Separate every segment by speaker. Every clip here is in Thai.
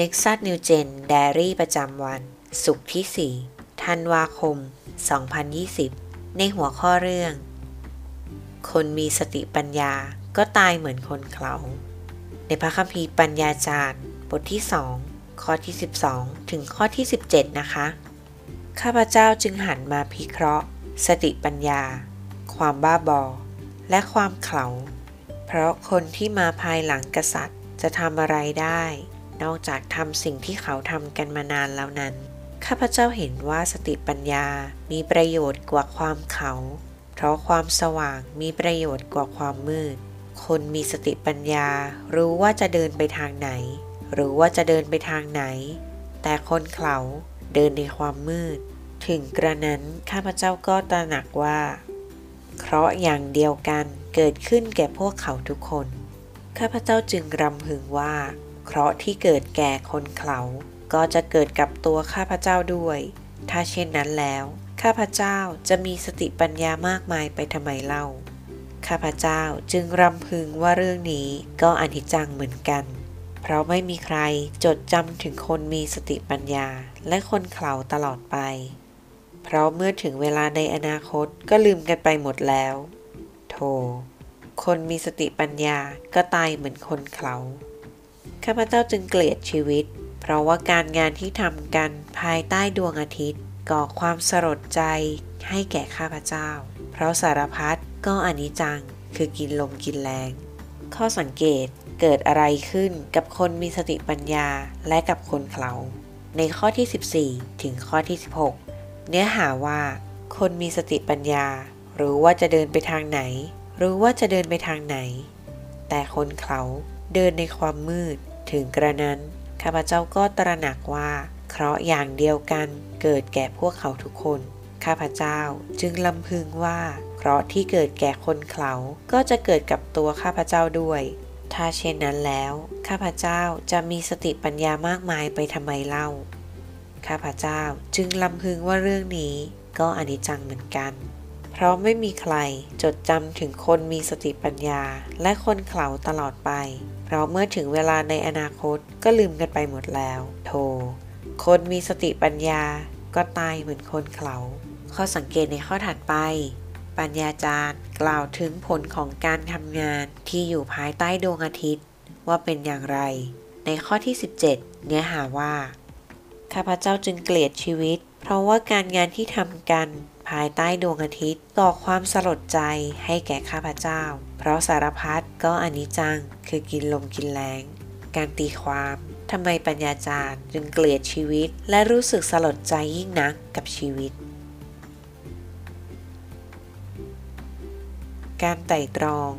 Speaker 1: Nexus New Gen Diary ประจำวันสุขที่ 4 ธันวาคม 2020 ในหัวข้อเรื่อง คนมีสติปัญญาก็ตายเหมือนคนเขาในพระคัมภีร์ปัญญาจารย์ บทที่ 2 ข้อที่ 12 ถึงข้อที่ 17 นะคะ ข้าพเจ้าจึงหันมาพิเคราะห์ สติปัญญา ความบ้าบอ และความเขาเพราะคนที่มาภายหลังกษัตริย์จะทำอะไรได้ นอกจากทำสิ่งที่เขาทำกันมานานแล้วนั้น ข้าพเจ้าเห็นว่าสติปัญญามีประโยชน์กว่าความเขา เพราะความสว่างมีประโยชน์กว่าความมืด คนมีสติปัญญารู้ว่าจะเดินไปทางไหน หรือว่าจะเดินไปทางไหน แต่คนเขาเดินในความมืด ถึงกระนั้นข้าพเจ้าก็ตระหนักว่า เคราะห์อย่างเดียวกันเกิดขึ้นแก่พวกเขาทุกคน ข้าพเจ้าจึงรำพึงว่า เคราะห์ที่เกิดแก่คนเขาก็จะเกิดกับตัวข้าพเจ้าด้วย ถ้าเช่นนั้นแล้ว ข้าพเจ้าจะมีสติปัญญามากมายไปทำไมเล่า ข้าพเจ้าจึงรำพึงว่าเรื่องนี้ก็อนิจจังเหมือนกัน เพราะไม่มีใครจดจำถึงคนมีสติปัญญาและคนเขาตลอดไป เพราะเมื่อถึงเวลาในอนาคตก็ลืมกันไปหมดแล้ว โธคนมีสติปัญญาก็ตายเหมือนคนเขา ข้าพเจ้าจึงเกลียดชีวิต เพราะว่าการงานที่ทำกันภายใต้ดวงอาทิตย์ ก่อความสลดใจให้แก่ข้าพเจ้า เพราะสารพัดก็อนิจจัง คือกินลมกินแรง ข้อสังเกตเกิดอะไรขึ้นกับคนมีสติปัญญาและกับคนเขา ในข้อที่ 14 ถึงข้อที่ 16 เนื้อหาว่า คนมีสติปัญญา รู้ว่าจะเดินไปทางไหน รู้ว่าจะเดินไปทางไหน แต่คนเขาเดินในความมืด ถึงกระนั้น ข้าพเจ้าก็ตระหนักว่า เคราะห์อย่างเดียวกันเกิดแก่พวกเขาทุกคน ข้าพเจ้าจึงลำพึงว่า เคราะห์ที่เกิดแก่คนเขาก็จะเกิดกับตัวข้าพเจ้าด้วยถ้าเช่นนั้นแล้ว ข้าพเจ้าจะมีสติปัญญามากมายไปทำไมเล่า ข้าพเจ้าจึงลำพึงว่าเรื่องนี้ก็อนิจจังเหมือนกัน เพราะไม่มีใครจดจำถึงคนมีสติปัญญาและคนเขาตลอดไป เพราะเมื่อถึงเวลาในอนาคตก็ลืมกันไปหมดแล้วโธคนมีสติปัญญาก็ตายเหมือนคนเขาข้อสังเกตในข้อถัดไป ปัญญาจารย์กล่าวถึงผลของการทำงานที่อยู่ภายใต้ดวงอาทิตย์ ว่าเป็นอย่างไร ในข้อที่ 17 เนื้อหาว่า ข้าพเจ้าจึงเกลียดชีวิต เพราะว่าการงานที่ทำกัน ภายใต้ดวงอาทิตย์ก่อความสลดใจให้แก่ข้าพเจ้า เพราะสารพัดก็อนิจจัง คือกินลมกินแรงการตีความทำไมปัญญาจารย์จึงเกลียดชีวิต และรู้สึกสลดใจยิ่งนักกับชีวิต การไต่ตรอง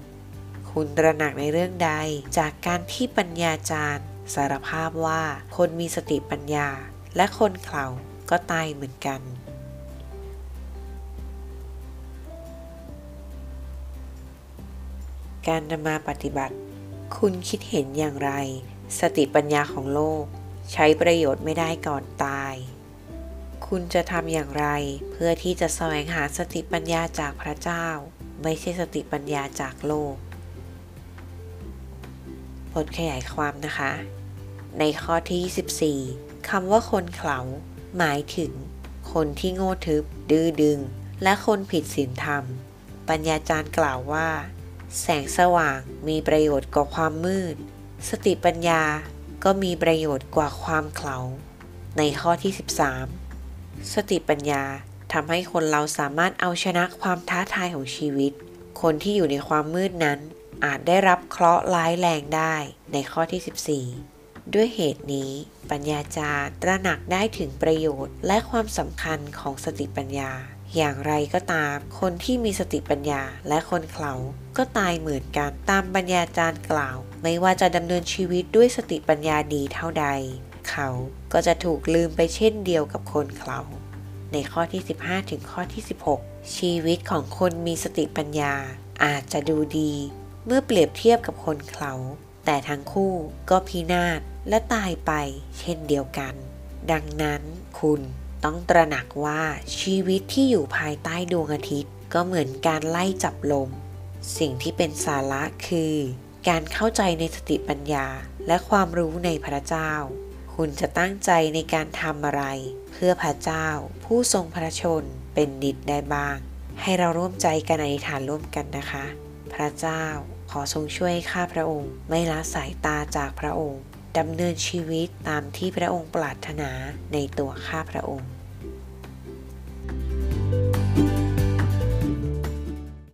Speaker 1: คุณตระหนักในเรื่องใด จากการที่ปัญญาจารย์ สารภาพว่าคนมีสติปัญญา และคนเขาก็ตายเหมือนกัน การนำมาปฏิบัติ คุณคิดเห็นอย่างไร สติปัญญาของโลก ใช้ประโยชน์ไม่ได้ก่อนตาย คุณจะทำอย่างไร เพื่อที่จะแสวงหาสติปัญญาจากพระเจ้า ไม่ใช่สติปัญญาจากโลกบทขยายความนะคะ ในข้อที่ 24คำว่าคนเขาหมายถึง คนที่โง่ทึบ ดื้อดึง และคนผิดศีลธรรม ปัญญาจารย์กล่าวว่า แสงสว่างมีประโยชน์กว่าความมืด สติปัญญาก็มีประโยชน์กว่าความเขลาในข้อที่ 13 สติปัญญาทำให้คนเราสามารถเอาชนะความท้าทายของชีวิต คนที่อยู่ในความมืดนั้น อาจได้รับเคราะห์ร้ายแรงได้ในข้อที่ 14 ด้วยเหตุนี้ ปัญญาจารย์ตระหนักได้ถึงประโยชน์และความสำคัญของสติปัญญา อย่างไรก็ตาม คนที่มีสติปัญญาและคนเขาก็ตายเหมือนกันตามปัญญาจารย์กล่าว ไม่ว่าจะดำเนินชีวิตด้วยสติปัญญาดีเท่าใด เขาก็จะถูกลืมไปเช่นเดียวกับคนเขาในข้อที่ 15 ถึงข้อที่ 16 ชีวิตของคนมีสติปัญญาอาจจะดูดี เมื่อเปรียบเทียบกับคนเขาแต่ทั้งคู่ก็พินาศและตายไปเช่นเดียวกัน ดังนั้นคุณ ต้องตระหนักว่าชีวิตที่อยู่ภายใต้ดวงอาทิตย์ ก็เหมือนการไล่จับลม สิ่งที่เป็นสาระคือ การเข้าใจในสติปัญญาและความรู้ในพระเจ้าคคุณจะตั้งใจในการทำอะไร เพื่อพระเจ้า ผู้ทรงพระชนเป็นนิดได้บ้าง ให้เราร่วมใจกันอธิษฐานร่วมกันนะคะ พระเจ้าขอทรงช่วยข้าพระองค์ ไม่ละสายตาจากพระองค์ดำเนินชีวิตตามที่พระองค์ปรารถนาในตัวข้าพระองค์